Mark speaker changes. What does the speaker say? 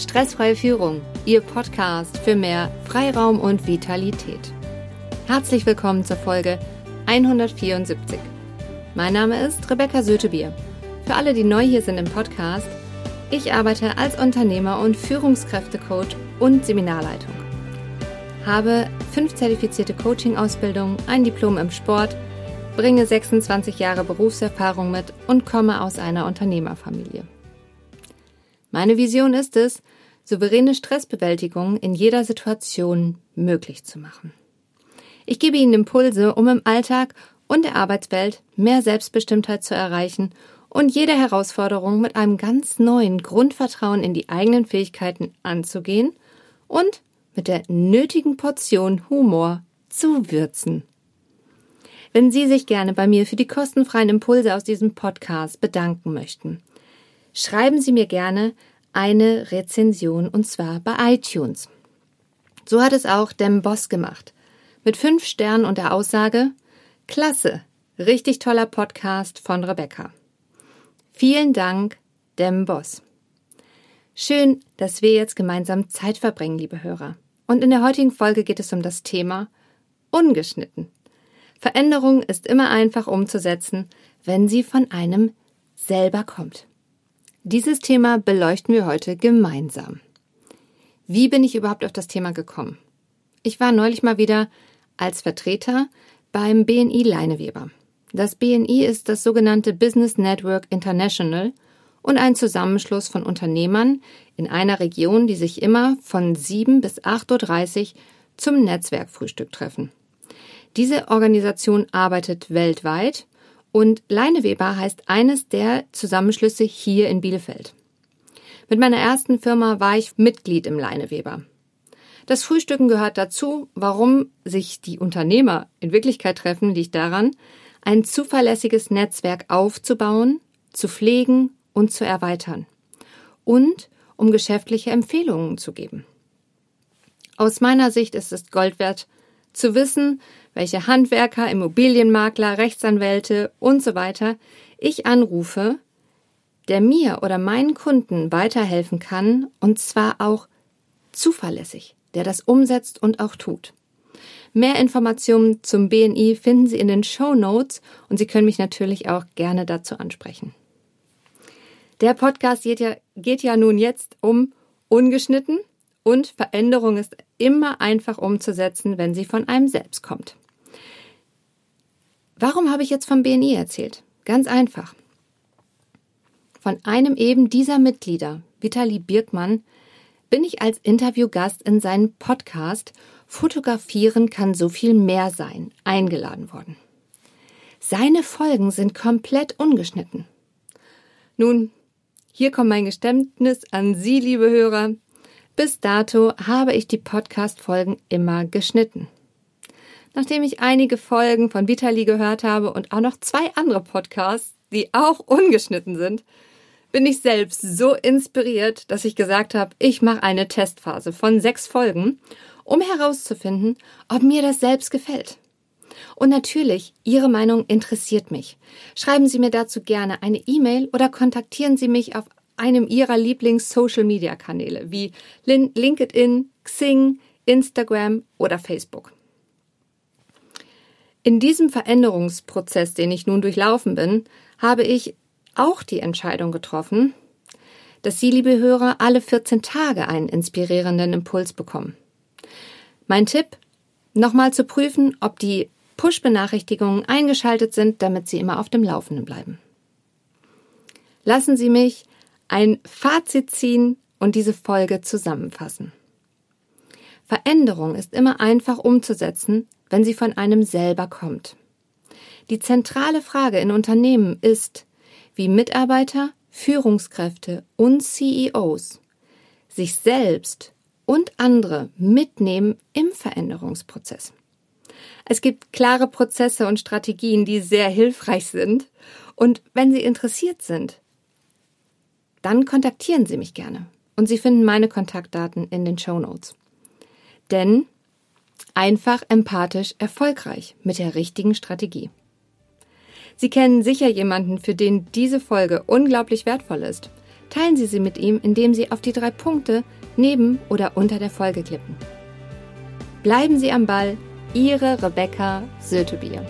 Speaker 1: Stressfreie Führung, Ihr Podcast für mehr Freiraum und Vitalität. Herzlich willkommen zur Folge 174. Mein Name ist Rebecca Sötebier. Für alle, die neu hier sind im Podcast, ich arbeite als Unternehmer und Führungskräftecoach und Seminarleitung. Habe fünf zertifizierte Coaching-Ausbildungen, ein Diplom im Sport, bringe 26 Jahre Berufserfahrung mit und komme aus einer Unternehmerfamilie. Meine Vision ist es, souveräne Stressbewältigung in jeder Situation möglich zu machen. Ich gebe Ihnen Impulse, um im Alltag und der Arbeitswelt mehr Selbstbestimmtheit zu erreichen und jede Herausforderung mit einem ganz neuen Grundvertrauen in die eigenen Fähigkeiten anzugehen und mit der nötigen Portion Humor zu würzen. Wenn Sie sich gerne bei mir für die kostenfreien Impulse aus diesem Podcast bedanken möchten, schreiben Sie mir gerne eine Rezension und zwar bei iTunes. So hat es auch Dem Boss gemacht. Mit fünf Sternen und der Aussage, klasse, richtig toller Podcast von Rebecca. Vielen Dank, Dem Boss. Schön, dass wir jetzt gemeinsam Zeit verbringen, liebe Hörer. Und in der heutigen Folge geht es um das Thema ungeschnitten. Veränderung ist immer einfach umzusetzen, wenn sie von einem selber kommt. Dieses Thema beleuchten wir heute gemeinsam. Wie bin ich überhaupt auf das Thema gekommen? Ich war neulich mal wieder als Vertreter beim BNI Leineweber. Das BNI ist das sogenannte Business Network International und ein Zusammenschluss von Unternehmern in einer Region, die sich immer von 7 bis 8.30 Uhr zum Netzwerkfrühstück treffen. Diese Organisation arbeitet weltweit und Leineweber heißt eines der Zusammenschlüsse hier in Bielefeld. Mit meiner ersten Firma war ich Mitglied im Leineweber. Das Frühstücken gehört dazu. Warum sich die Unternehmer in Wirklichkeit treffen, liegt daran, ein zuverlässiges Netzwerk aufzubauen, zu pflegen und zu erweitern. Und um geschäftliche Empfehlungen zu geben. Aus meiner Sicht ist es Gold wert, zu wissen, welche Handwerker, Immobilienmakler, Rechtsanwälte und so weiter ich anrufe, der mir oder meinen Kunden weiterhelfen kann und zwar auch zuverlässig, der das umsetzt und auch tut. Mehr Informationen zum BNI finden Sie in den Show Notes und Sie können mich natürlich auch gerne dazu ansprechen. Der Podcast geht ja, geht ja nun jetzt um ungeschnitten und Veränderung ist immer einfach umzusetzen, wenn sie von einem selbst kommt. Warum habe ich jetzt vom BNI erzählt? Ganz einfach. Von einem eben dieser Mitglieder, Vitali Birkmann, bin ich als Interviewgast in seinen Podcast Fotografieren kann so viel mehr sein eingeladen worden. Seine Folgen sind komplett ungeschnitten. Nun, hier kommt mein Geständnis an Sie, liebe Hörer. Bis dato habe ich die Podcast-Folgen immer geschnitten. Nachdem ich einige Folgen von Vitali gehört habe und auch noch zwei andere Podcasts, die auch ungeschnitten sind, bin ich selbst so inspiriert, dass ich gesagt habe, ich mache eine Testphase von sechs Folgen, um herauszufinden, ob mir das selbst gefällt. Und natürlich, Ihre Meinung interessiert mich. Schreiben Sie mir dazu gerne eine E-Mail oder kontaktieren Sie mich auf einem Ihrer Lieblings-Social-Media-Kanäle wie LinkedIn, Xing, Instagram oder Facebook. In diesem Veränderungsprozess, den ich nun durchlaufen bin, habe ich auch die Entscheidung getroffen, dass Sie, liebe Hörer, alle 14 Tage einen inspirierenden Impuls bekommen. Mein Tipp, nochmal zu prüfen, ob die Push-Benachrichtigungen eingeschaltet sind, damit Sie immer auf dem Laufenden bleiben. Lassen Sie mich ein Fazit ziehen und diese Folge zusammenfassen. Veränderung ist immer einfach umzusetzen, wenn sie von einem selber kommt. Die zentrale Frage in Unternehmen ist, wie Mitarbeiter, Führungskräfte und CEOs sich selbst und andere mitnehmen im Veränderungsprozess. Es gibt klare Prozesse und Strategien, die sehr hilfreich sind. Und wenn Sie interessiert sind, dann kontaktieren Sie mich gerne. Und Sie finden meine Kontaktdaten in den Show Notes. Denn Einfach, empathisch, erfolgreich mit der richtigen Strategie. Sie kennen sicher jemanden, für den diese Folge unglaublich wertvoll ist. Teilen Sie sie mit ihm, indem Sie auf die drei Punkte neben oder unter der Folge klicken. Bleiben Sie am Ball, Ihre Rebecca Sötebier.